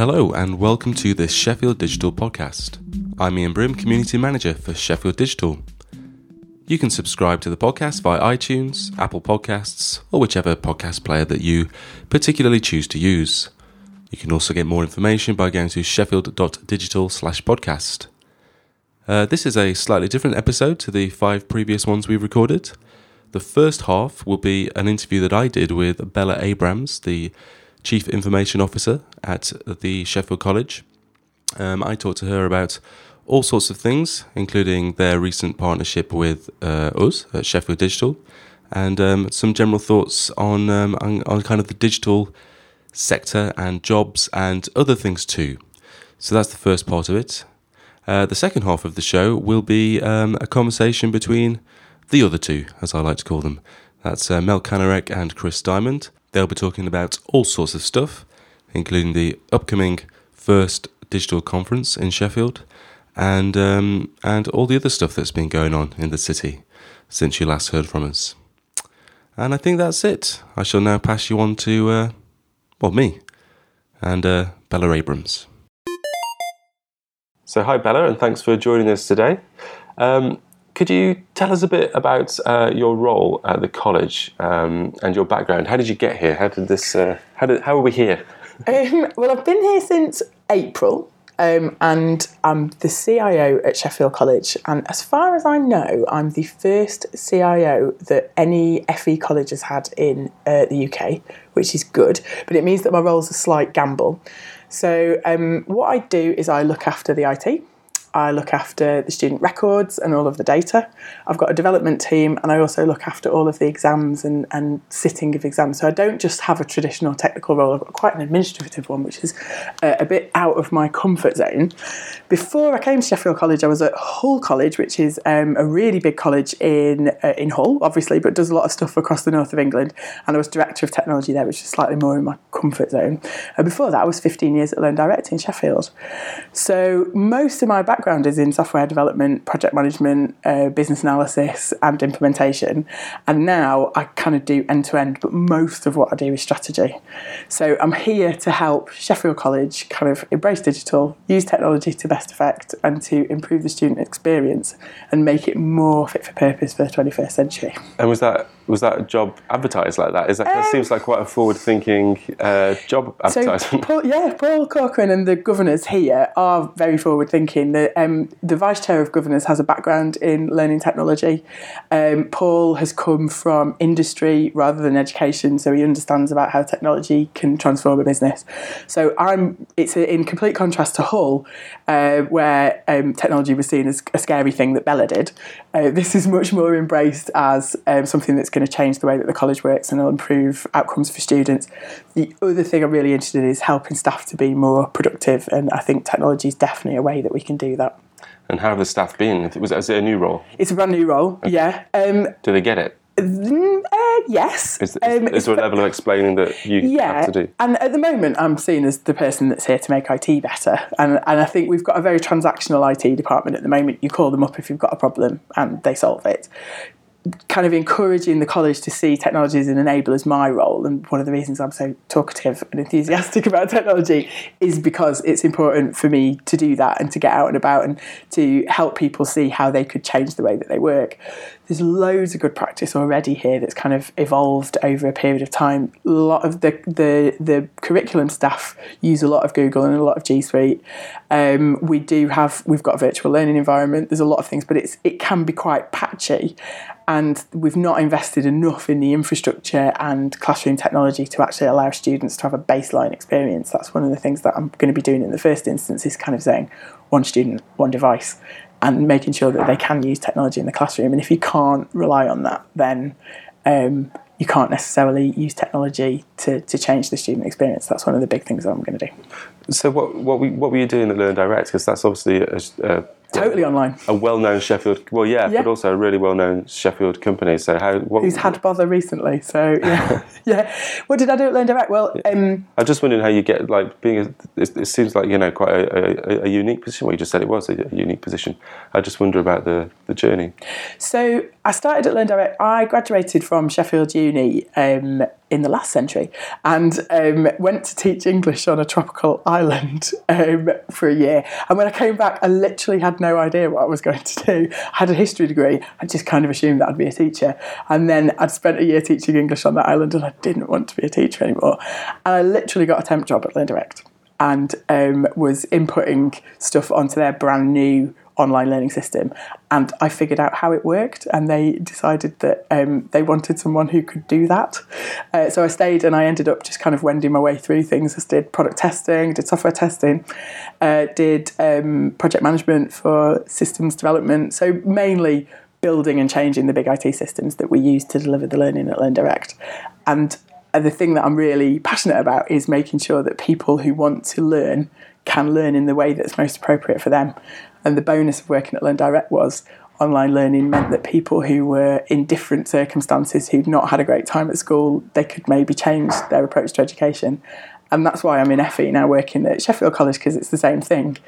Hello, and welcome to this Sheffield Digital podcast. I'm Ian Bream, Community Manager for Sheffield Digital. You can subscribe to the podcast via iTunes, Apple Podcasts, or whichever podcast player that you particularly choose to use. You can also get more information by going to sheffield.digital slash podcast. Uh, this is a slightly different episode to the five previous ones we've recorded. The first half will be an interview that I did with Bella Abrams, the Chief Information Officer at the Sheffield College. Um, I talked to her about all sorts of things, including their recent partnership with uh, us at Sheffield Digital, and um, some general thoughts on, um, on, on kind of the digital sector and jobs and other things too. So that's the first part of it. Uh, the second half of the show will be um, a conversation between the other two, as I like to call them. That's uh, Mel Kanarek and Chris Diamond. They'll be talking about all sorts of stuff, including the upcoming first digital conference in Sheffield, and um, and all the other stuff that's been going on in the city since you last heard from us. And I think that's it. I shall now pass you on to uh, well me and uh, Bella Abrams. So hi Bella, and thanks for joining us today. Um, could you tell us a bit about uh, your role at the college um, and your background? How did you get here? How did this? Uh, how did? How are we here? Um, well, I've been here since April, um, and I'm the CIO at Sheffield College. And as far as I know, I'm the first CIO that any FE college has had in uh, the UK, which is good. But it means that my role's a slight gamble. So um, what I do is I look after the IT. I look after the student records and all of the data. I've got a development team and I also look after all of the exams and, and sitting of exams. So I don't just have a traditional technical role, I've got quite an administrative one, which is a, a bit out of my comfort zone. Before I came to Sheffield College, I was at Hull College, which is um, a really big college in, uh, in Hull, obviously, but does a lot of stuff across the north of England. And I was Director of Technology there, which is slightly more in my comfort zone. And before that, I was 15 years at Learn Direct in Sheffield. So most of my background background is in software development, project management, uh, business analysis, and implementation. And now I kind of do end to end, but most of what I do is strategy. So I'm here to help Sheffield College kind of embrace digital, use technology to best effect, and to improve the student experience and make it more fit for purpose for the 21st century. And was that was that a job advertised like that? Is that, um, that seems like quite a forward-thinking uh, job advertisement? So Paul, yeah, Paul Corcoran and the governors here are very forward-thinking. The, um, the vice chair of governors has a background in learning technology. Um, Paul has come from industry rather than education, so he understands about how technology can transform a business. So I'm. It's a, in complete contrast to Hull, uh, where um, technology was seen as a scary thing that Bella did. Uh, this is much more embraced as um, something that's going to change the way that the college works and it'll improve outcomes for students. The other thing I'm really interested in is helping staff to be more productive, and I think technology is definitely a way that we can do that. And how have the staff been? Was it, a new role? It's a brand new role, okay. yeah. Um, do they get it? Uh, yes. Is, is, um, is there a level of explaining that you yeah, have to do? And at the moment, I'm seen as the person that's here to make IT better. And, and I think we've got a very transactional IT department at the moment. You call them up if you've got a problem and they solve it kind of encouraging the college to see technology as an enabler is my role. And one of the reasons I'm so talkative and enthusiastic about technology is because it's important for me to do that and to get out and about and to help people see how they could change the way that they work. There's loads of good practice already here that's kind of evolved over a period of time. A lot of the the, the curriculum staff use a lot of Google and a lot of G Suite. Um, we do have we've got a virtual learning environment. There's a lot of things, but it's it can be quite patchy and we've not invested enough in the infrastructure and classroom technology to actually allow students to have a baseline experience. That's one of the things that I'm going to be doing in the first instance is kind of saying one student, one device, and making sure that they can use technology in the classroom. And if you can't rely on that, then um, you can't necessarily use technology to, to change the student experience. That's one of the big things that I'm going to do. So, what what, we, what were you doing at Learn Direct? Because that's obviously a, a totally online. A well-known Sheffield, well, yeah, yeah, but also a really well-known Sheffield company. So how? What, Who's had bother recently? So yeah, yeah. What did I do at Learn Direct? Well, um, I'm just wondering how you get like being. A, it, it, seems like you know quite a, a, a, unique position. Well, you just said it was a, unique position. I just wonder about the the journey. So I started at Learn Direct. I graduated from Sheffield Uni. Um, in the last century and um, went to teach English on a tropical island um, for a year. And when I came back, I literally had no idea what I was going to do. I had a history degree. I just kind of assumed that I'd be a teacher. And then I'd spent a year teaching English on that island and I didn't want to be a teacher anymore. And I literally got a temp job at Learn Direct and um, was inputting stuff onto their brand new online learning system. And I figured out how it worked, and they decided that um, they wanted someone who could do that. Uh, so I stayed and I ended up just kind of wending my way through things. I did product testing, did software testing, uh, did um, project management for systems development. So mainly building and changing the big IT systems that we use to deliver the learning at Learn Direct. And the thing that I'm really passionate about is making sure that people who want to learn can learn in the way that's most appropriate for them. And the bonus of working at Learn Direct was online learning meant that people who were in different circumstances who'd not had a great time at school, they could maybe change their approach to education. And that's why I'm in FE now working at Sheffield College because it's the same thing.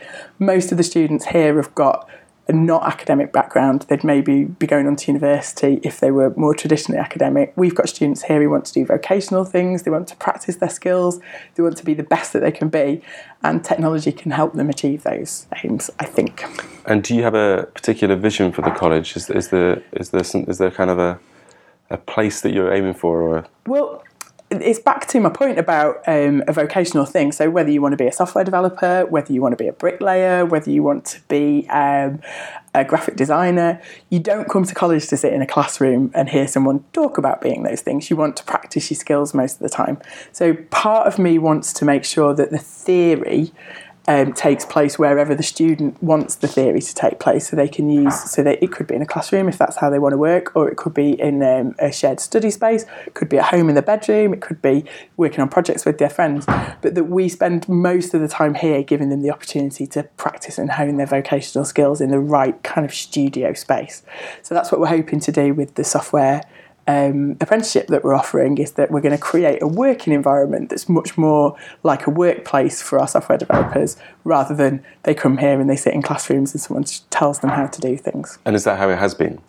Most of the students here have got not academic background, they'd maybe be going on to university if they were more traditionally academic. We've got students here who want to do vocational things, they want to practice their skills, they want to be the best that they can be, and technology can help them achieve those aims, I think. And do you have a particular vision for the college? Is, is there is there some, is there kind of a a place that you're aiming for, or well, it's back to my point about um, a vocational thing. So whether you want to be a software developer, whether you want to be a bricklayer, whether you want to be um, a graphic designer, you don't come to college to sit in a classroom and hear someone talk about being those things. You want to practice your skills most of the time. So part of me wants to make sure that the theory um, takes place wherever the student wants the theory to take place. So they can use, so that it could be in a classroom if that's how they want to work, or it could be in um, a shared study space, it could be at home in the bedroom, it could be working on projects with their friends. But that we spend most of the time here giving them the opportunity to practice and hone their vocational skills in the right kind of studio space. So that's what we're hoping to do with the software um, apprenticeship that we're offering is that we're going to create a working environment that's much more like a workplace for our software developers rather than they come here and they sit in classrooms and someone tells them how to do things. And is that how it has been?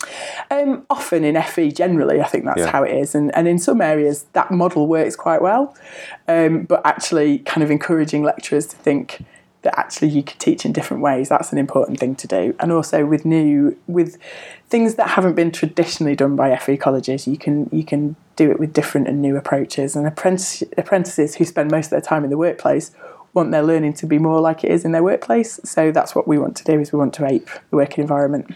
Um, often in FE, generally, I think that's yeah. how it is. And, and in some areas, that model works quite well. Um, but actually, kind of encouraging lecturers to think, that actually you could teach in different ways. That's an important thing to do. And also with new with things that haven't been traditionally done by FE colleges, you can you can do it with different and new approaches. And apprentice, apprentices who spend most of their time in the workplace want their learning to be more like it is in their workplace. So that's what we want to do is we want to ape the working environment.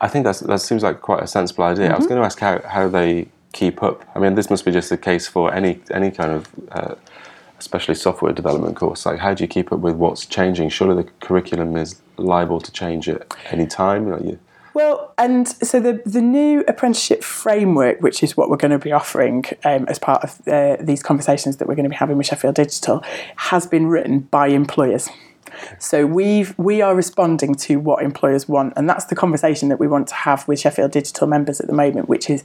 I think that's, that seems like quite a sensible idea. Mm-hmm. I was mm-hmm. going to ask how, how they keep up. I mean, this must be just the case for any any kind of uh, especially software development course? Like, how do you keep up with what's changing? Surely the curriculum is liable to change at any time. Know, you... Well, and so the the new apprenticeship framework, which is what we're going to be offering um, as part of uh, these conversations that we're going to be having with Sheffield Digital, has been written by employers. So we've we are responding to what employers want, and that's the conversation that we want to have with Sheffield Digital members at the moment, which is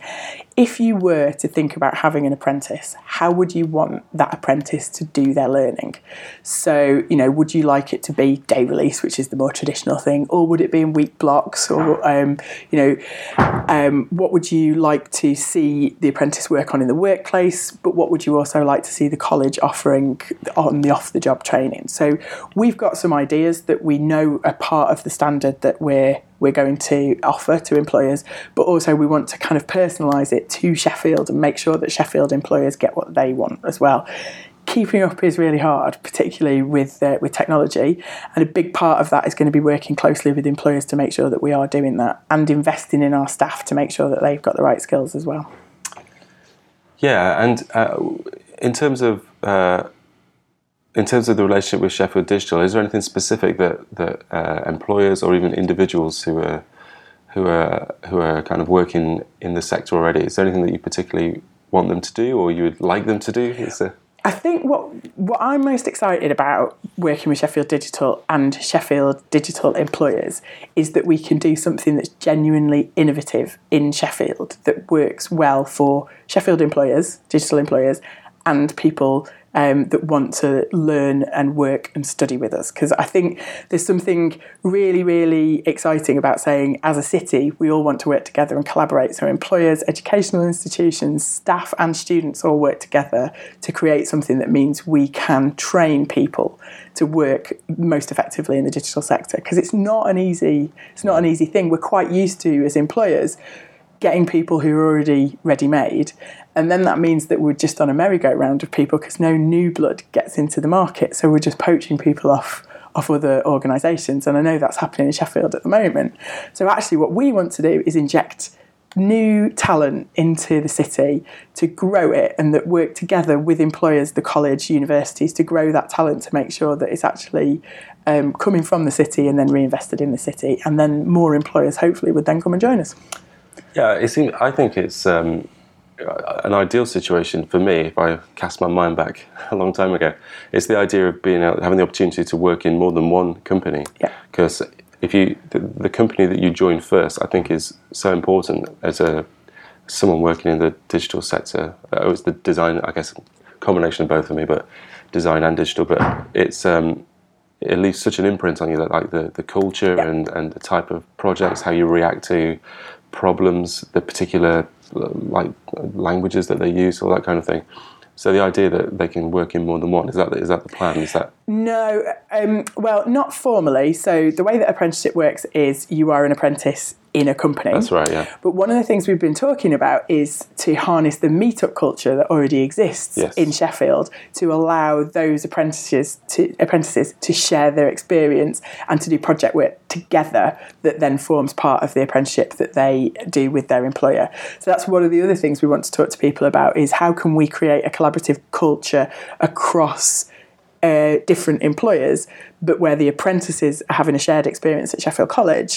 if you were to think about having an apprentice, how would you want that apprentice to do their learning? So, you know, would you like it to be day release, which is the more traditional thing, or would it be in week blocks? Or, um, you know, um, what would you like to see the apprentice work on in the workplace? But what would you also like to see the college offering on the off the job training? So, we've got some ideas that we know are part of the standard that we're we're going to offer to employers, but also we want to kind of personalise it to Sheffield and make sure that Sheffield employers get what they want as well. Keeping up is really hard, particularly with uh, with technology, and a big part of that is going to be working closely with employers to make sure that we are doing that and investing in our staff to make sure that they've got the right skills as well. Yeah, and uh, in terms of uh, in terms of the relationship with Sheffield Digital, is there anything specific that that uh, employers or even individuals who are who are who are kind of working in the sector already? Is there anything that you particularly want them to do, or you would like them to do? Is there... I think what what I'm most excited about working with Sheffield Digital and Sheffield Digital employers is that we can do something that's genuinely innovative in Sheffield that works well for Sheffield employers, digital employers, and people um, that want to learn and work and study with us. Because I think there's something really, really exciting about saying, as a city, we all want to work together and collaborate. So employers, educational institutions, staff, and students all work together to create something that means we can train people to work most effectively in the digital sector. Because it's not an easy, it's not an easy thing. We're quite used to as employers getting people who are already ready made. And then that means that we're just on a merry-go-round of people because no new blood gets into the market. So we're just poaching people off off other organisations. And I know that's happening in Sheffield at the moment. So actually what we want to do is inject new talent into the city to grow it and that work together with employers, the college, universities to grow that talent to make sure that it's actually um, coming from the city and then reinvested in the city. And then more employers hopefully would then come and join us. Yeah, it seems, I think it's um, an ideal situation for me. If I cast my mind back a long time ago, it's the idea of being able, having the opportunity to work in more than one company. Yeah. Because if you the, the, company that you join first, I think is so important as a someone working in the digital sector. Oh, it's the design, I guess, combination of both for me, but design and digital. But it's um, it leaves such an imprint on you that like the, the culture yeah. and, and the type of projects, how you react to problems, the particular like languages that they use, all that kind of thing. So the idea that they can work in more than one is that is that the plan? Is that no? Um, well, not formally. So the way that apprenticeship works is you are an apprentice in a company. That's right, yeah. But one of the things we've been talking about is to harness the meetup culture that already exists yes. in Sheffield to allow those apprentices to apprentices to share their experience and to do project work together that then forms part of the apprenticeship that they do with their employer. So that's one of the other things we want to talk to people about is how can we create a collaborative culture across uh, different employers, but where the apprentices are having a shared experience at Sheffield College,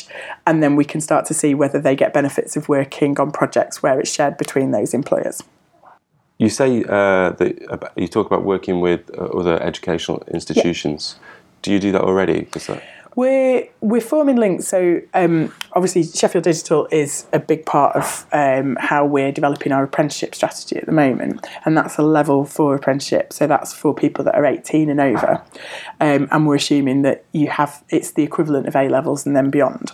and then we can start to see whether they get benefits of working on projects where it's shared between those employers. You say uh, that you talk about working with uh, other educational institutions. Yeah. Do you do that already? That... We're we're forming links. So um, obviously, Sheffield Digital is a big part of um, how we're developing our apprenticeship strategy at the moment, and that's a level four apprenticeship. So that's for people that are eighteen and over, um, and we're assuming that you have it's the equivalent of A levels and then beyond.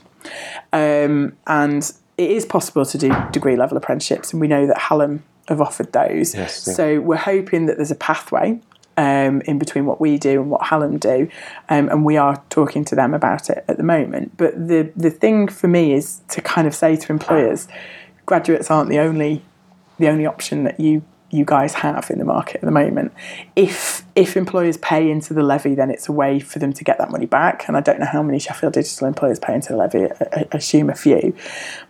Um, and it is possible to do degree level apprenticeships, and we know that Hallam have offered those. Yes, yeah. So we're hoping that there's a pathway um, in between what we do and what Hallam do, um, and we are talking to them about it at the moment. But the the thing for me is to kind of say to employers, graduates aren't the only the only option that you you guys have in the market at the moment. If if employers pay into the levy, then it's a way for them to get that money back. And I don't know how many Sheffield Digital employers pay into the levy. I, I assume a few.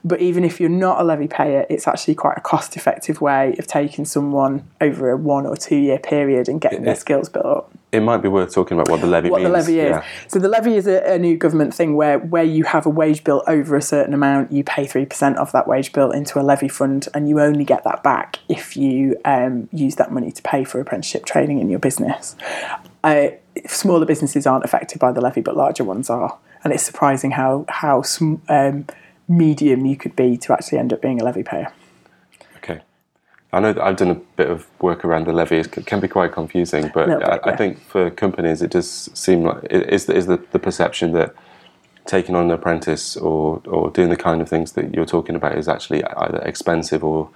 But even if you're not a levy payer, it's actually quite a cost-effective way of taking someone over a one or two year period and getting their skills built up it might be worth talking about what the levy what means. the levy is. Yeah. So the levy is a, a, new government thing where where you have a wage bill over a certain amount, you pay three percent of that wage bill into a levy fund, and you only get that back if you um, use that money to pay for apprenticeship training in your business. Uh, smaller businesses aren't affected by the levy, but larger ones are, and it's surprising how how um, medium you could be to actually end up being a levy payer. I know that I've done a bit of work around the levy. It can be quite confusing, but I, I, think for companies, it does seem like is is the, the perception that taking on an apprentice or or doing the kind of things that you're talking about is actually either expensive or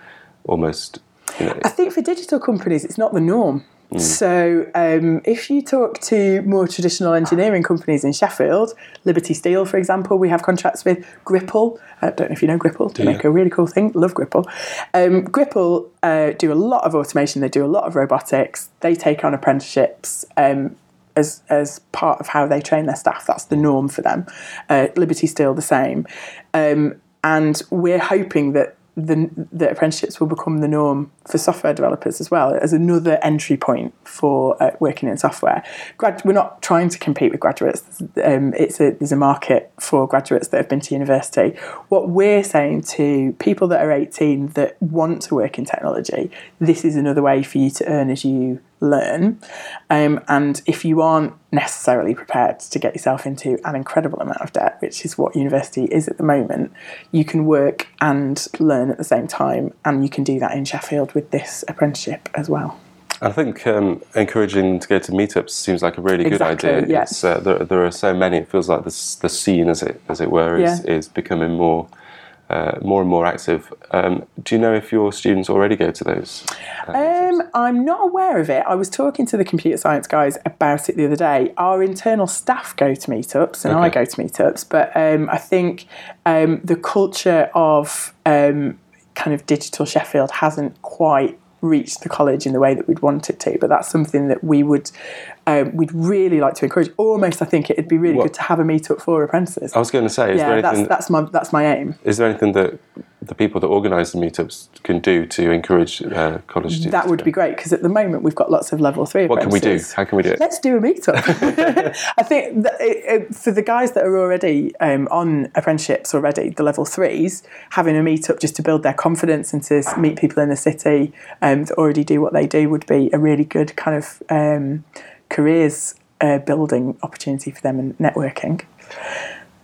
almost. You know, I think for digital companies, it's not the norm. Mm. So, um, if you talk to more traditional engineering companies in Sheffield, Liberty Steel, for example, we have contracts with Gripple. I don't know if you know Gripple. They make a really cool thing. Love Gripple. Um, Gripple uh, do a lot of automation. They do a lot of robotics. They take on apprenticeships. Um, as, as part of how they train their staff, that's the norm for them. Uh, Liberty Steel, the same. Um, and we're hoping that the, the apprenticeships will become the norm for software developers as well as another entry point for uh, working in software. Grad, we're not trying to compete with graduates. Um, it's a, there's a market for graduates that have been to university. What we're saying to people that are 18 that want to work in technology, this is another way for you to earn as you learn. Um, and if you aren't necessarily prepared to get yourself into an incredible amount of debt, which is what university is at the moment, you can work and learn at the same time. And you can do that in Sheffield with this apprenticeship as well. I think um, encouraging to go to meetups seems like a really Exactly, good idea. yeah. It's, uh, there, there are so many. It feels like this, the scene, as it as it were, is, Yeah. is becoming more uh, more and more active. Um, do you know if your students already go to those? uh. Um, I'm not aware of it. I was talking to the computer science guys about it the other day. Our internal staff go to meetups, and I go to meetups, but um, I think um, the culture of um, kind of digital Sheffield hasn't quite reached the college in the way that we'd want it to. But that's something that we would um, we'd really like to encourage. Almost, I think it'd be really What- good to have a meetup for apprentices. I was going to say, is yeah, there that's anything? that's my that's my aim. is there anything that the people that organise the meetups can do to encourage uh, college students? That would be great because at the moment we've got lots of level three. What can we do? How can we do it? Let's do a meetup. I think that it, it, for the guys that are already um, on apprenticeships already, the level threes, having a meetup just to build their confidence and to meet people in the city um, that already do what they do would be a really good kind of um, careers uh, building opportunity for them and networking.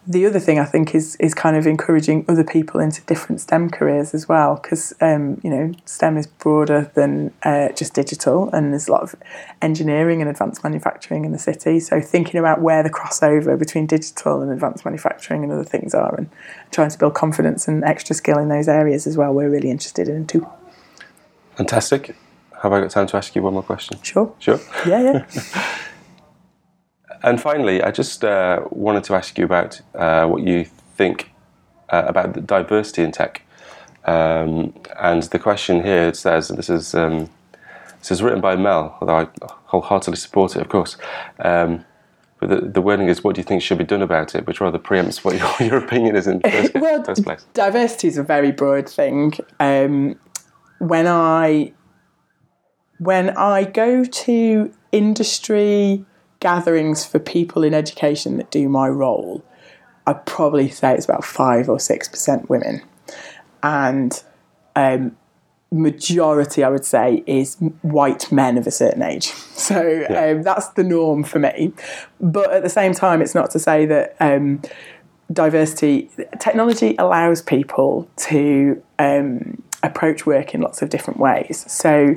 The other thing I think is is kind of encouraging other people into different STEM careers as well, because um, you know STEM is broader than uh, just digital, and there's a lot of engineering and advanced manufacturing in the city. So thinking about where the crossover between digital and advanced manufacturing and other things are, and trying to build confidence and extra skill in those areas as well, we're really interested in too. Fantastic. Have I got time to ask you one more question? Sure. Sure. Yeah, yeah. And finally, I just uh, wanted to ask you about uh, what you think uh, about the diversity in tech. Um, and the question here it says, and this is um, this is written by Mel, although I wholeheartedly support it, of course. Um, but the, the wording is, "What do you think should be done about it?" Which rather preempts what your, your opinion is in the first, well, first place. diversity is a very broad thing. Um, when I when I go to industry gatherings for people in education that do my role, I'd probably say it's about five or six percent women, and um, majority I would say is white men of a certain age. So Yeah. um, that's the norm for me. But at the same time, it's not to say that. Um, diversity technology allows people to um, approach work in lots of different ways so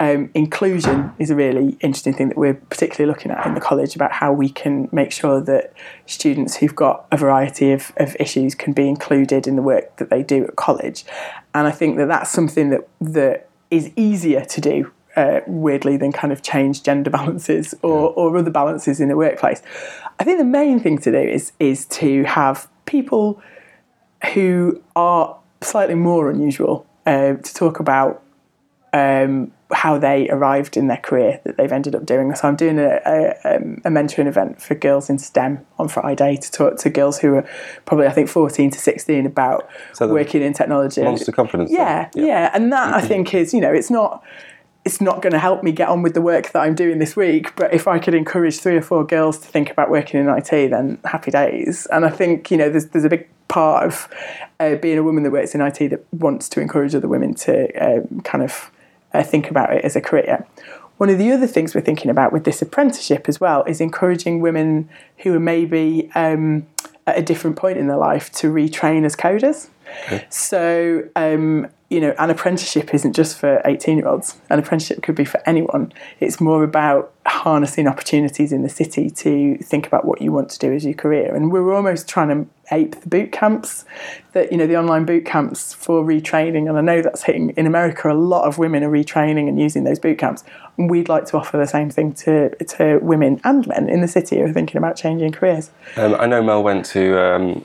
um, inclusion is a really interesting thing that we're particularly looking at in the college about how we can make sure that students who've got a variety of, of issues can be included in the work that they do at college and I think that that's something that that is easier to do uh, weirdly than kind of change gender balances or, or other balances in the workplace. I think the main thing to do is is to have people who are slightly more unusual uh, to talk about um, how they arrived in their career that they've ended up doing. So I'm doing a, a, um, a mentoring event for girls in STEM on Friday to talk to girls who are probably I think 14 to 16 about So working in technology. Monster confidence. then. Yeah, yeah, and that I think is you know it's not it's not going to help me get on with the work that I'm doing this week. But if I could encourage three or four girls to think about working in IT, then happy days. And I think you know there's there's a big part of uh, being a woman that works in IT that wants to encourage other women to um, kind of uh, think about it as a career. One of the other things we're thinking about with this apprenticeship as well is encouraging women who are maybe um, at a different point in their life to retrain as coders. So, um, you know, an apprenticeship isn't just for 18 year olds, an apprenticeship could be for anyone. It's more about harnessing opportunities in the city to think about what you want to do as your career. And we're almost trying to ape the boot camps that, you know, the online boot camps for retraining. And I know that's hitting in America, a lot of women are retraining and using those boot camps. And we'd like to offer the same thing to, to women and men in the city who are thinking about changing careers. Um, I know Mel went to um,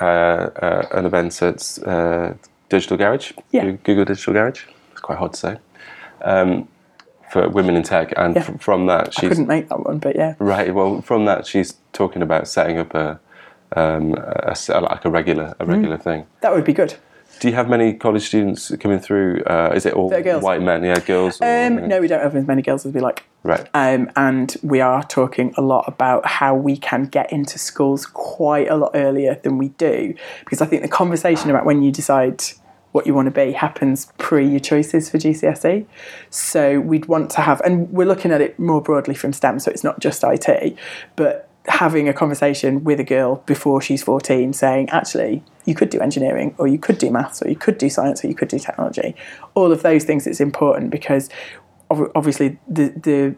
uh, uh, an event at uh, Digital Garage, Yeah. Google Digital Garage. It's quite hard to say. Um, for women in tech, and Yeah. from that, she Couldn't make that one, but yeah. right. Well, from that, she's talking about setting up a, um, a like a regular Mm. a regular thing. That would be good. Do you have many college students coming through? Uh, is it all white men? Yeah, girls. Um, no, we don't have as many girls as we like. Right. Um, and we are talking a lot about how we can get into schools quite a lot earlier than we do. Because I think the conversation about when you decide what you want to be happens pre your choices for GCSE. So we'd want to have, and we're looking at it more broadly from STEM, so it's not just IT, but having a conversation with a girl before she's 14 saying, actually, you could do engineering, or you could do maths, or you could do science, or you could do technology. All of those things, it's important because obviously the the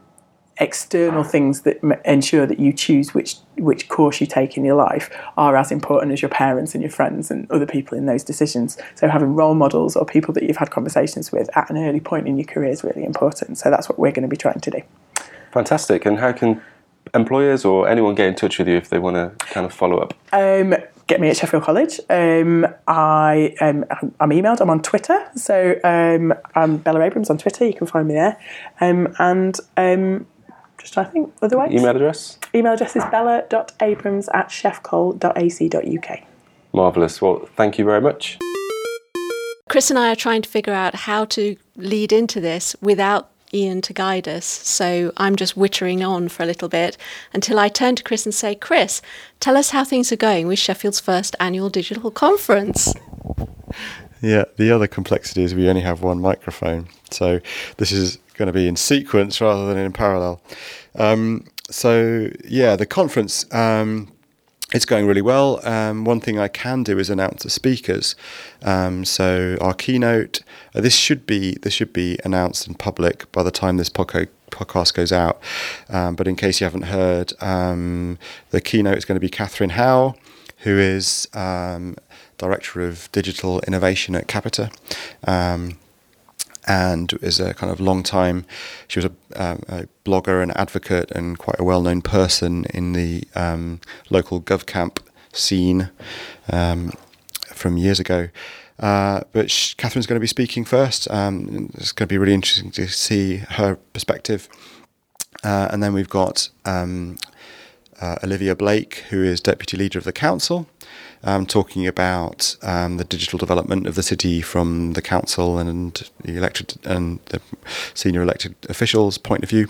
external things that ensure that you choose which which course you take in your life are as important as your parents and your friends and other people in those decisions. So having role models or people that you've had conversations with at an early point in your career is really important. So that's what we're going to be trying to do. Fantastic. And how can employers or anyone get in touch with you if they want to kind of follow up? Um, get me at Sheffield College. Um, I um, I'm emailed. I'm on Twitter, so um, I'm Bella Abrams on Twitter. You can find me there. Um, and um, just I think otherwise. Email address? Email address is bella.abrams at sheffcol.ac.uk. Marvellous. Well, thank you very much. Chris and I are trying to figure out how to lead into this without Ian to guide us. So I'm just wittering on for a little bit until I turn to Chris and say, Chris, tell us how things are going with Sheffield's first annual digital conference. Yeah, the other complexity is we only have one microphone. So this is going to be in sequence rather than in parallel. Um, so yeah, the conference. Um, it's going really well. Um, one thing I can do is announce the speakers. Um, so our keynote. Uh, this should be this should be announced in public by the time this podcast podcast goes out. Um, but in case you haven't heard, um, the keynote is going to be Catherine Howe, who is um, director of digital innovation at Capita. Um, and is a kind of long time. She was a, um, a blogger and advocate and quite a well known person in the um, local GovCamp scene um, from years ago. Uh, but she, Catherine's going to be speaking first. Um, it's going to be really interesting to see her perspective. Uh, and then we've got um, uh, Olivia Blake, who is deputy leader of the council um, talking about um, the digital development of the city from the council and the elected and the senior elected officials' point of view.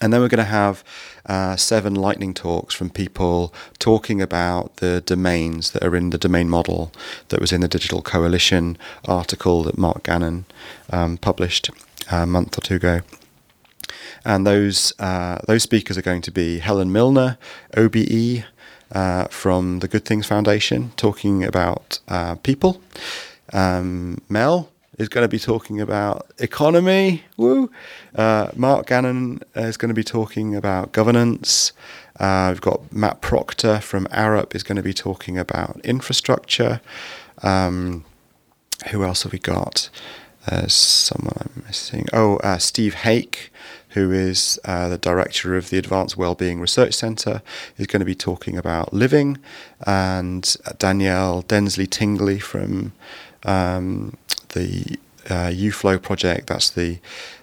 And then we're going to have uh, seven lightning talks from people talking about the domains that are in the domain model that was in the Digital Coalition article that Mark Gannon um, published a month or two ago. And those uh, those speakers are going to be Helen Milner, OBE, uh, from the Good Things Foundation talking about uh, people. Um, Mel is going to be talking about economy. Woo! Uh, Mark Gannon is going to be talking about governance. Uh, we've got Matt Proctor from Arup is going to be talking about infrastructure. Um, who else have we got? There's someone I'm missing. Oh, uh, Steve Haake who is uh, the director of the Advanced Wellbeing Research Centre, is going to be talking about living, and Danielle Densley Tingley from um, the uh, UFlow project. That's the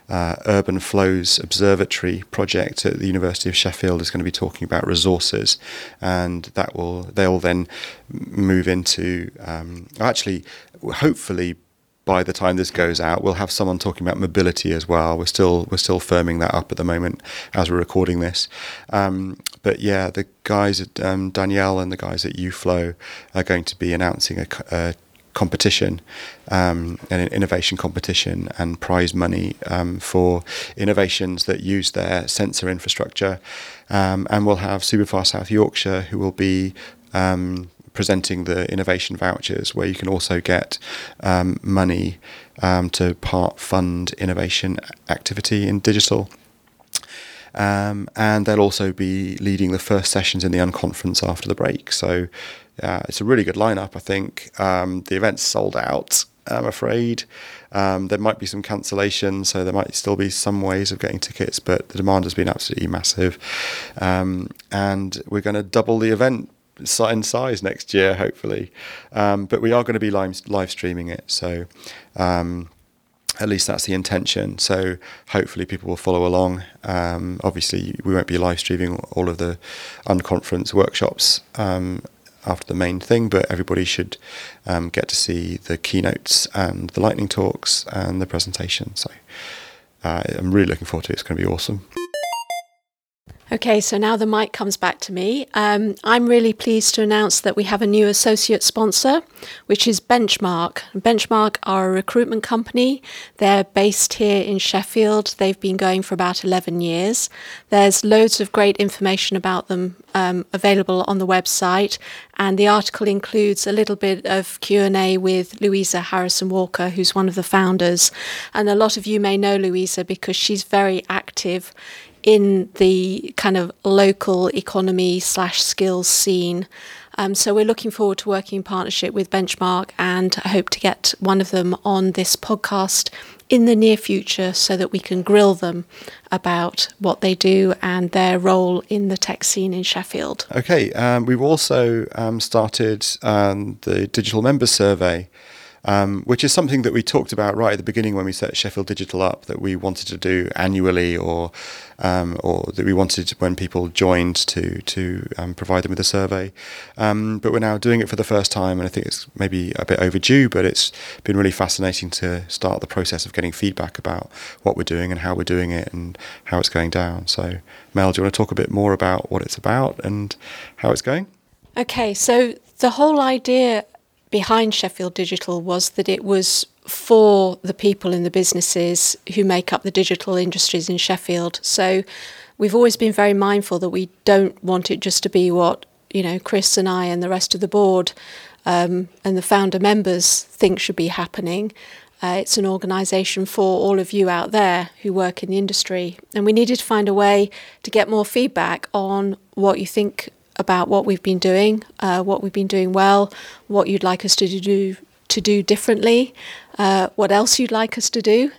uh, Urban Flows Observatory project at the University of Sheffield is going to be talking about resources, and that will they'll then move into um, actually hopefully by the time this goes out, we'll have someone talking about mobility as well. We're still we're still firming that up at the moment as we're recording this. Um, but yeah, the guys at um, Danielle and the guys at UFlow are going to be announcing a, a competition, um, an innovation competition, and prize money um, for innovations that use their sensor infrastructure. Um, and we'll have Superfast South Yorkshire, who will be um, presenting the innovation vouchers, where you can also get um, money um, to part fund innovation activity in digital. Um, and they'll also be leading the first sessions in the unconference after the break. So uh, it's a really good lineup, I think. Um, the event's sold out, I'm afraid. Um, there might be some cancellations, so there might still be some ways of getting tickets, but the demand has been absolutely massive. Um, and we're going to double the event in size next year, hopefully. Um, but we are going to be live, live streaming it, so um, at least that's the intention. So hopefully people will follow along. Um, obviously, we won't be live streaming all of the unconference workshops um, after the main thing, but everybody should um, get to see the keynotes and the lightning talks and the presentation. So uh, I'm really looking forward to it. It's going to be awesome. Okay, so now the mic comes back to me. Um, I'm really pleased to announce that we have a new associate sponsor, which is Benchmark. Benchmark are a recruitment company. They're based here in Sheffield. They've been going for about 11 years. There's loads of great information about them um, available on the website, and the article includes a little bit of Q&A with Louisa Harrison Walker, who's one of the founders. And a lot of you may know Louisa because she's very active in the kind of local economy slash skills scene. Um, so we're looking forward to working in partnership with Benchmark and I hope to get one of them on this podcast in the near future so that we can grill them about what they do and their role in the tech scene in Sheffield. Okay, um, we've also um, started um, the digital members survey um, which is something that we talked about right at the beginning when we set Sheffield Digital up that we wanted to do annually, or um, or that we wanted when people joined to to um, provide them with a survey. Um, but we're now doing it for the first time, and I think it's maybe a bit overdue, but it's been really fascinating to start the process of getting feedback about what we're doing and how we're doing it and how it's going down. So, Mel, do you want to talk a bit more about what it's about and how it's going? Okay, so the whole idea behind Sheffield Digital was that it was for the people in the businesses who make up the digital industries in Sheffield. So we've always been very mindful that we don't want it just to be what you know Chris and I and the rest of the board um, and the founder members think should be happening. Uh, it's an organisation for all of you out there who work in the industry, and we needed to find a way to get more feedback on what you think about what we've been doing, uh, what we've been doing well, what you'd like us to do to do differently, uh, what else you'd like us to do.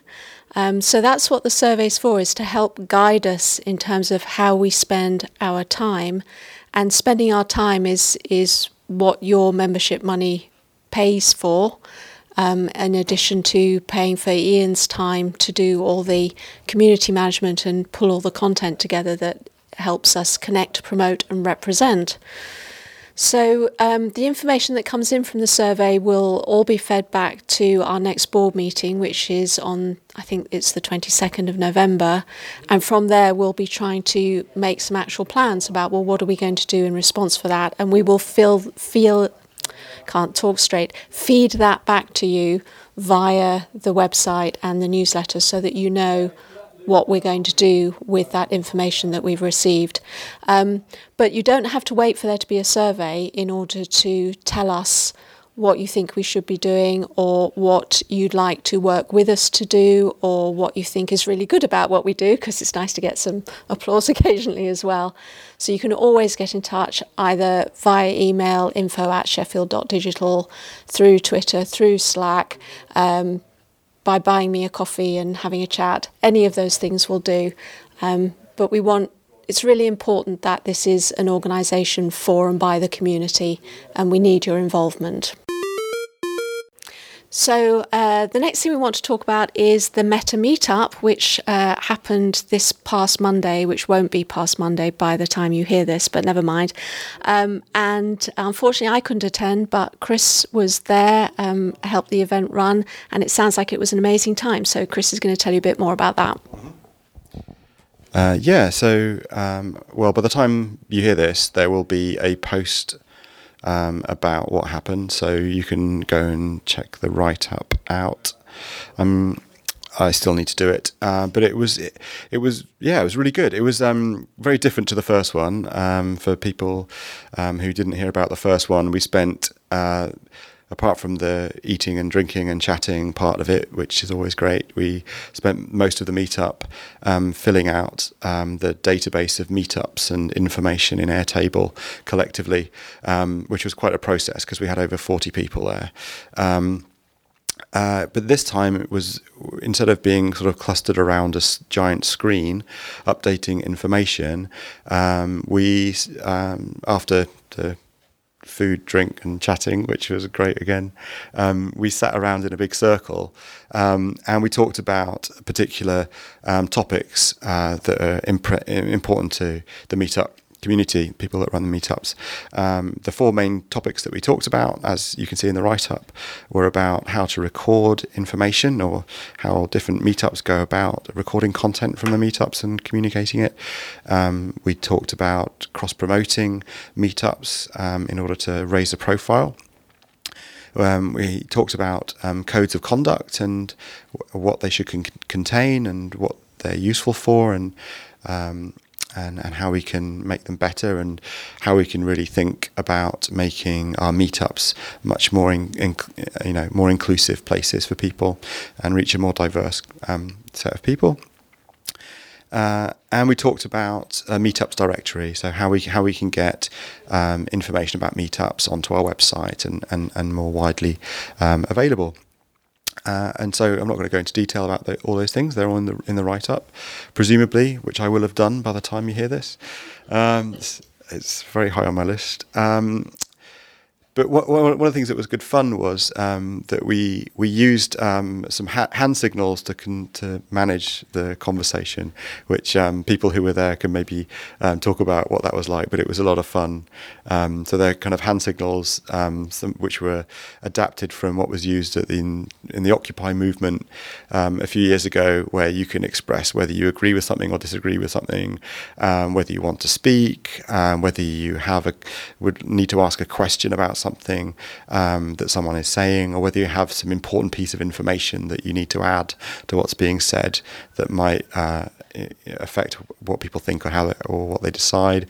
Um, so that's what the survey's for, is to help guide us in terms of how we spend our time. And spending our time is is what your membership money pays for. Um, in addition to paying for Ian's time to do all the community management and pull all the content together that helps us connect, promote, and represent. So, um, the information that comes in from the survey will all be fed back to our next board meeting, which is on, I think it's the 22nd of November. And from there, we'll be trying to make some actual plans about, well, what are we going to do in response for that? And we will feel, feel, can't talk straight, feed that back to you via the website and the newsletter so that you know what we're going to do with that information that we've received. Um, but you don't have to wait for there to be a survey in order to tell us what you think we should be doing or what you'd like to work with us to do or what you think is really good about what we do because it's nice to get some applause occasionally as well. So you can always get in touch either via email info at sheffield.digital, through Twitter, through Slack. Um, by buying me a coffee and having a chat. Any of those things will do. Um, but we want it's really important that this is an organisation for and by the community, and we need your involvement. So, uh, the next thing we want to talk about is the Meta Meetup, which uh, happened this past Monday, which won't be past Monday by the time you hear this, but never mind. Um, and unfortunately, I couldn't attend, but Chris was there, um, helped the event run, and it sounds like it was an amazing time. So, Chris is going to tell you a bit more about that. Uh, yeah, so, um, well, by the time you hear this, there will be a post um, about what happened. So you can go and check the write up out. Um, I still need to do it, uh, but it was it, it, was yeah, it was really good. It was um, very different to the first one. Um, for people um, who didn't hear about the first one, we spent. Uh, apart from the eating and drinking and chatting part of it, which is always great, we spent most of the meetup um, filling out um, the database of meetups and information in Airtable collectively, um, which was quite a process because we had over 40 people there. Um, uh, but this time it was instead of being sort of clustered around a giant screen updating information, um, we um, after the food, drink, and chatting, which was great again. Um, we sat around in a big circle um, and we talked about particular um, topics uh, that are important to the meetup community, people that run the meetups. Um, the four main topics that we talked about, as you can see in the write up, were about how to record information or how different meetups go about recording content from the meetups and communicating it. Um, we talked about cross promoting meetups um, in order to raise the profile. Um, we talked about um, codes of conduct and w- what they should con- contain and what they're useful for, and um, and, and how we can make them better and how we can really think about making our meetups much more in, in you know more inclusive places for people and reach a more diverse um, set of people. Uh, and we talked about a meetups directory, so how we how we can get um, information about meetups onto our website and and, and more widely um, available. Uh, and so I'm not going to go into detail about the, all those things. They're all in the in the write up, presumably, which I will have done by the time you hear this. Um, it's, it's, very high on my list. Um, but one, of the things that was good fun was um, that we we used um, some ha- hand signals to con- to manage the conversation, which um, people who were there can maybe um, talk about what that was like. But it was a lot of fun. Um, so they're kind of hand signals, um, some, which were adapted from what was used the, in, in the Occupy movement a few years ago, where you can express whether you agree with something or disagree with something, whether you want to speak, whether you have a would need to ask a question about something something um, that someone is saying, or whether you have some important piece of information that you need to add to what's being said that might uh, affect what people think or how they, or what they decide.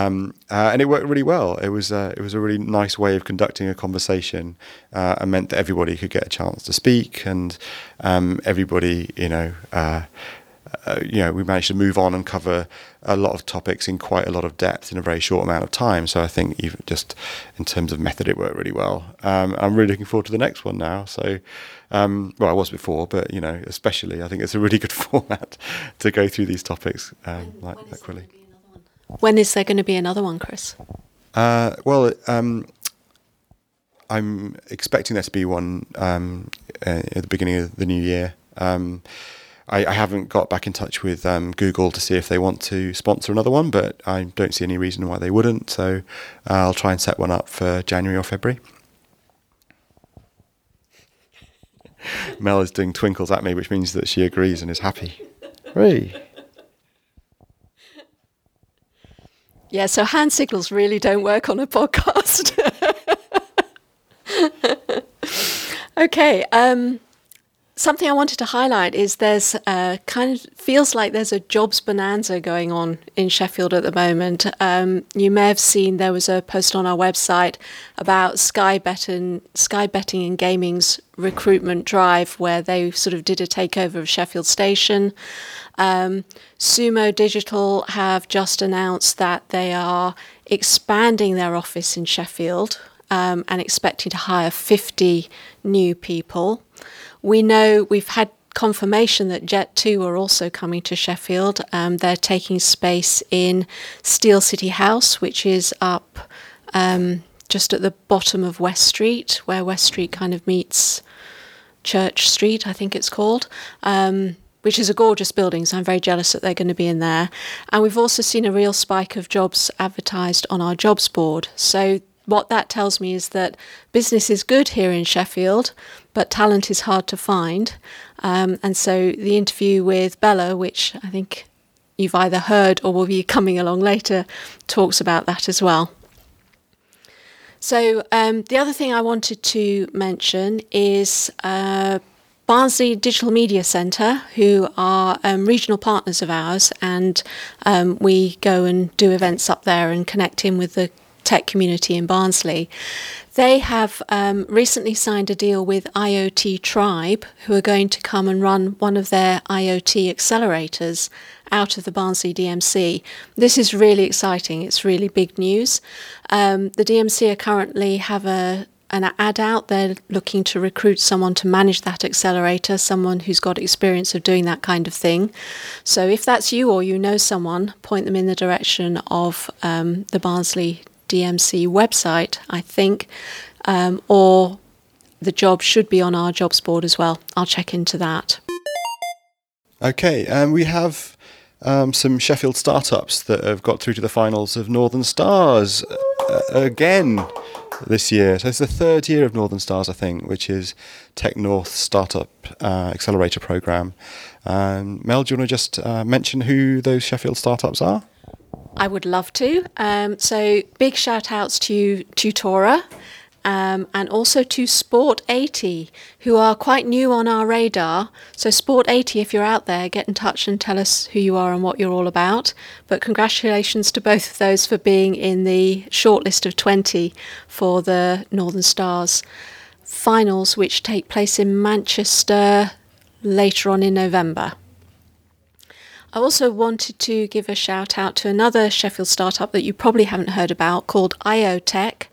Um, uh, and it worked really well. It was uh, it was a really nice way of conducting a conversation, uh, and meant that everybody could get a chance to speak, and um, everybody, you know. Uh, you know, we managed to move on and cover a lot of topics in quite a lot of depth in a very short amount of time. So I think even just in terms of method, it worked really well. Um, I'm really looking forward to the next one now. So, um, well, I was before, but you know, especially I think it's a really good format to go through these topics um, like that quickly. When is there going to be another one, Chris? Uh, well, um, I'm expecting there to be one um, uh, at the beginning of the new year. Um, I, I haven't got back in touch with um, Google to see if they want to sponsor another one, but I don't see any reason why they wouldn't. So uh, I'll try and set one up for January or February. Mel is doing twinkles at me, which means that she agrees and is happy. Hey. Yeah, so hand signals really don't work on a podcast. okay. Um, Something I wanted to highlight is there's a kind of feels like there's a jobs bonanza going on in Sheffield at the moment. Um, you may have seen there was a post on our website about Sky Betting, Sky Betting and Gaming's recruitment drive, where they sort of did a takeover of Sheffield Station. Um, Sumo Digital have just announced that they are expanding their office in Sheffield um, and expecting to hire 50 new people. We know we've had confirmation that Jet2 are also coming to Sheffield. Um, they're taking space in Steel City House, which is up um, just at the bottom of West Street, where West Street kind of meets Church Street, I think it's called. Um, which is a gorgeous building, so I'm very jealous that they're going to be in there. And we've also seen a real spike of jobs advertised on our jobs board. So what that tells me is that business is good here in Sheffield, but talent is hard to find. Um, and so the interview with Bella, which I think you've either heard or will be coming along later, talks about that as well. So um, the other thing I wanted to mention is uh, Barnsley Digital Media Centre, who are um, regional partners of ours, and um, we go and do events up there and connect in with the tech community in Barnsley. They have um, recently signed a deal with IoT Tribe, who are going to come and run one of their IoT accelerators out of the Barnsley DMC. This is really exciting. It's really big news. Um, the DMC are currently have a an ad out. They're looking to recruit someone to manage that accelerator, someone who's got experience of doing that kind of thing. So if that's you or you know someone, point them in the direction of um, the Barnsley DMC website, I think, um, or the job should be on our jobs board as well. I'll check into that. Okay, um, we have um, some Sheffield startups that have got through to the finals of Northern Stars uh, again this year. So it's the third year of Northern Stars, I think, which is Tech North Startup uh, Accelerator Program. Um, Mel, do you want to just uh, mention who those Sheffield startups are? I would love to. Um, so big shout outs to Tutora. Um, and also to Sport 80, who are quite new on our radar. So, Sport 80, if you're out there, get in touch and tell us who you are and what you're all about. But congratulations to both of those for being in the shortlist of 20 for the Northern Stars finals, which take place in Manchester later on in November. I also wanted to give a shout out to another Sheffield startup that you probably haven't heard about called IoTech,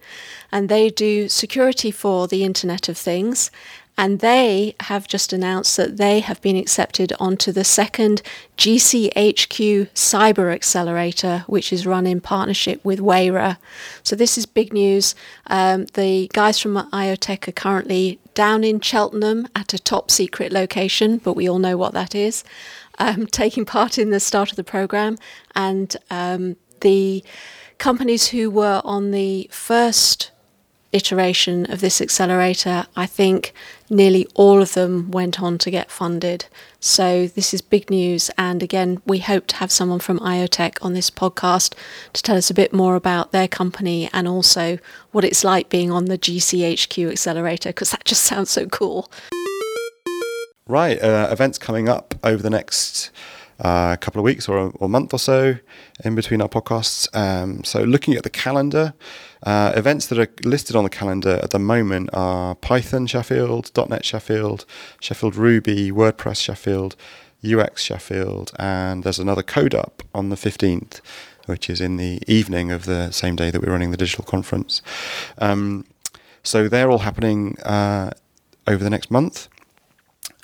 and they do security for the Internet of Things. And they have just announced that they have been accepted onto the second GCHQ Cyber Accelerator, which is run in partnership with Wayra. So this is big news. Um, the guys from IoTech are currently down in Cheltenham at a top secret location, but we all know what that is um, taking part in the start of the program, and um, the companies who were on the first iteration of this accelerator, I think nearly all of them went on to get funded. So this is big news. And again, we hope to have someone from IoTech on this podcast to tell us a bit more about their company and also what it's like being on the GCHQ accelerator, because that just sounds so cool. Right, uh, events coming up over the next uh, couple of weeks or a month or so in between our podcasts. Um, so, looking at the calendar, uh, events that are listed on the calendar at the moment are Python Sheffield, .NET Sheffield, Sheffield Ruby, WordPress Sheffield, UX Sheffield, and there's another Code Up on the 15th, which is in the evening of the same day that we're running the digital conference. Um, so, they're all happening uh, over the next month.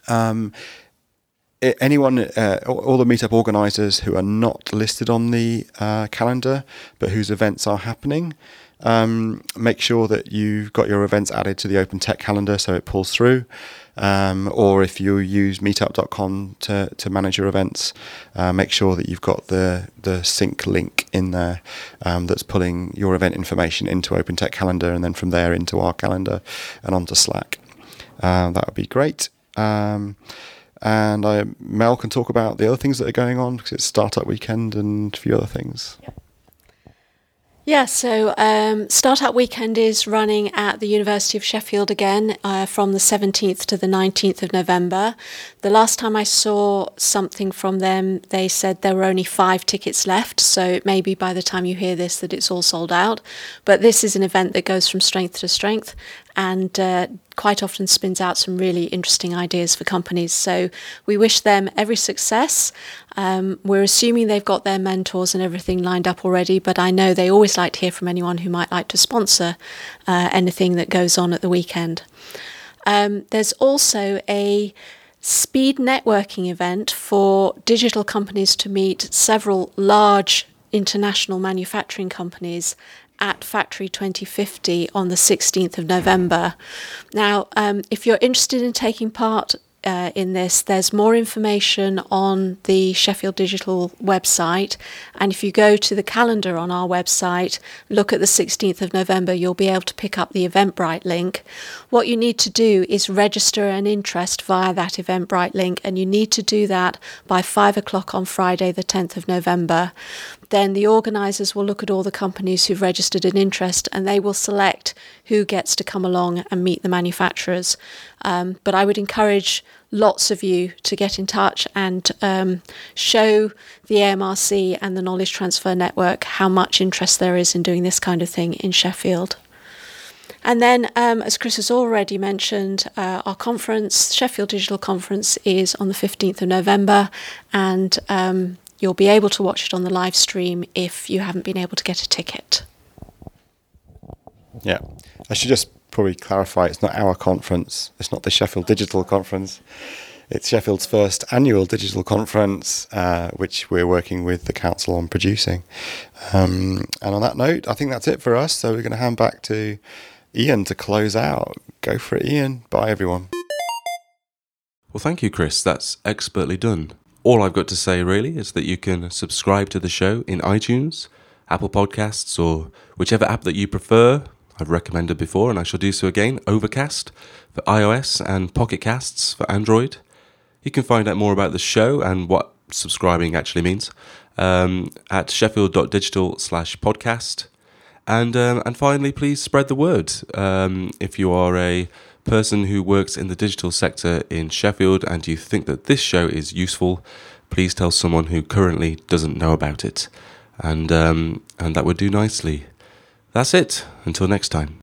Um, anyone, uh, all the meetup organisers who are not listed on the uh, calendar, but whose events are happening, um, make sure that you've got your events added to the Open Tech calendar so it pulls through. Um, or if you use meetup.com to, to manage your events, uh, make sure that you've got the, the sync link in there um, that's pulling your event information into Open Tech calendar and then from there into our calendar and onto Slack. Uh, that would be great. Um, and I, Mel can talk about the other things that are going on because it's Startup Weekend and a few other things. Yeah, so um, Startup Weekend is running at the University of Sheffield again uh, from the 17th to the 19th of November. The last time I saw something from them, they said there were only five tickets left, so maybe by the time you hear this that it's all sold out. But this is an event that goes from strength to strength, and uh, quite often spins out some really interesting ideas for companies. So we wish them every success. Um, we're assuming they've got their mentors and everything lined up already, but I know they always like to hear from anyone who might like to sponsor uh, anything that goes on at the weekend. Um, there's also a speed networking event for digital companies to meet several large international manufacturing companies at Factory 2050 on the 16th of November. Now, um, if you're interested in taking part uh, in this, there's more information on the Sheffield Digital website. And if you go to the calendar on our website, look at the 16th of November, you'll be able to pick up the Eventbrite link. What you need to do is register an interest via that Eventbrite link, and you need to do that by 5 o'clock on Friday, the 10th of November then the organisers will look at all the companies who've registered an interest and they will select who gets to come along and meet the manufacturers. Um, but I would encourage lots of you to get in touch and um, show the AMRC and the Knowledge Transfer Network how much interest there is in doing this kind of thing in Sheffield. And then, um, as Chris has already mentioned, uh, our conference, Sheffield Digital Conference, is on the 15th of November, and um, You'll be able to watch it on the live stream if you haven't been able to get a ticket. Yeah. I should just probably clarify it's not our conference, it's not the Sheffield Digital Conference. It's Sheffield's first annual digital conference, uh, which we're working with the council on producing. Um, and on that note, I think that's it for us. So we're going to hand back to Ian to close out. Go for it, Ian. Bye, everyone. Well, thank you, Chris. That's expertly done. All I've got to say really is that you can subscribe to the show in iTunes, Apple Podcasts, or whichever app that you prefer. I've recommended before, and I shall do so again Overcast for iOS and Pocket Casts for Android. You can find out more about the show and what subscribing actually means um, at sheffield.digital slash podcast. And, um, and finally, please spread the word. Um, if you are a person who works in the digital sector in Sheffield and you think that this show is useful, please tell someone who currently doesn't know about it. And, um, and that would do nicely. That's it. Until next time.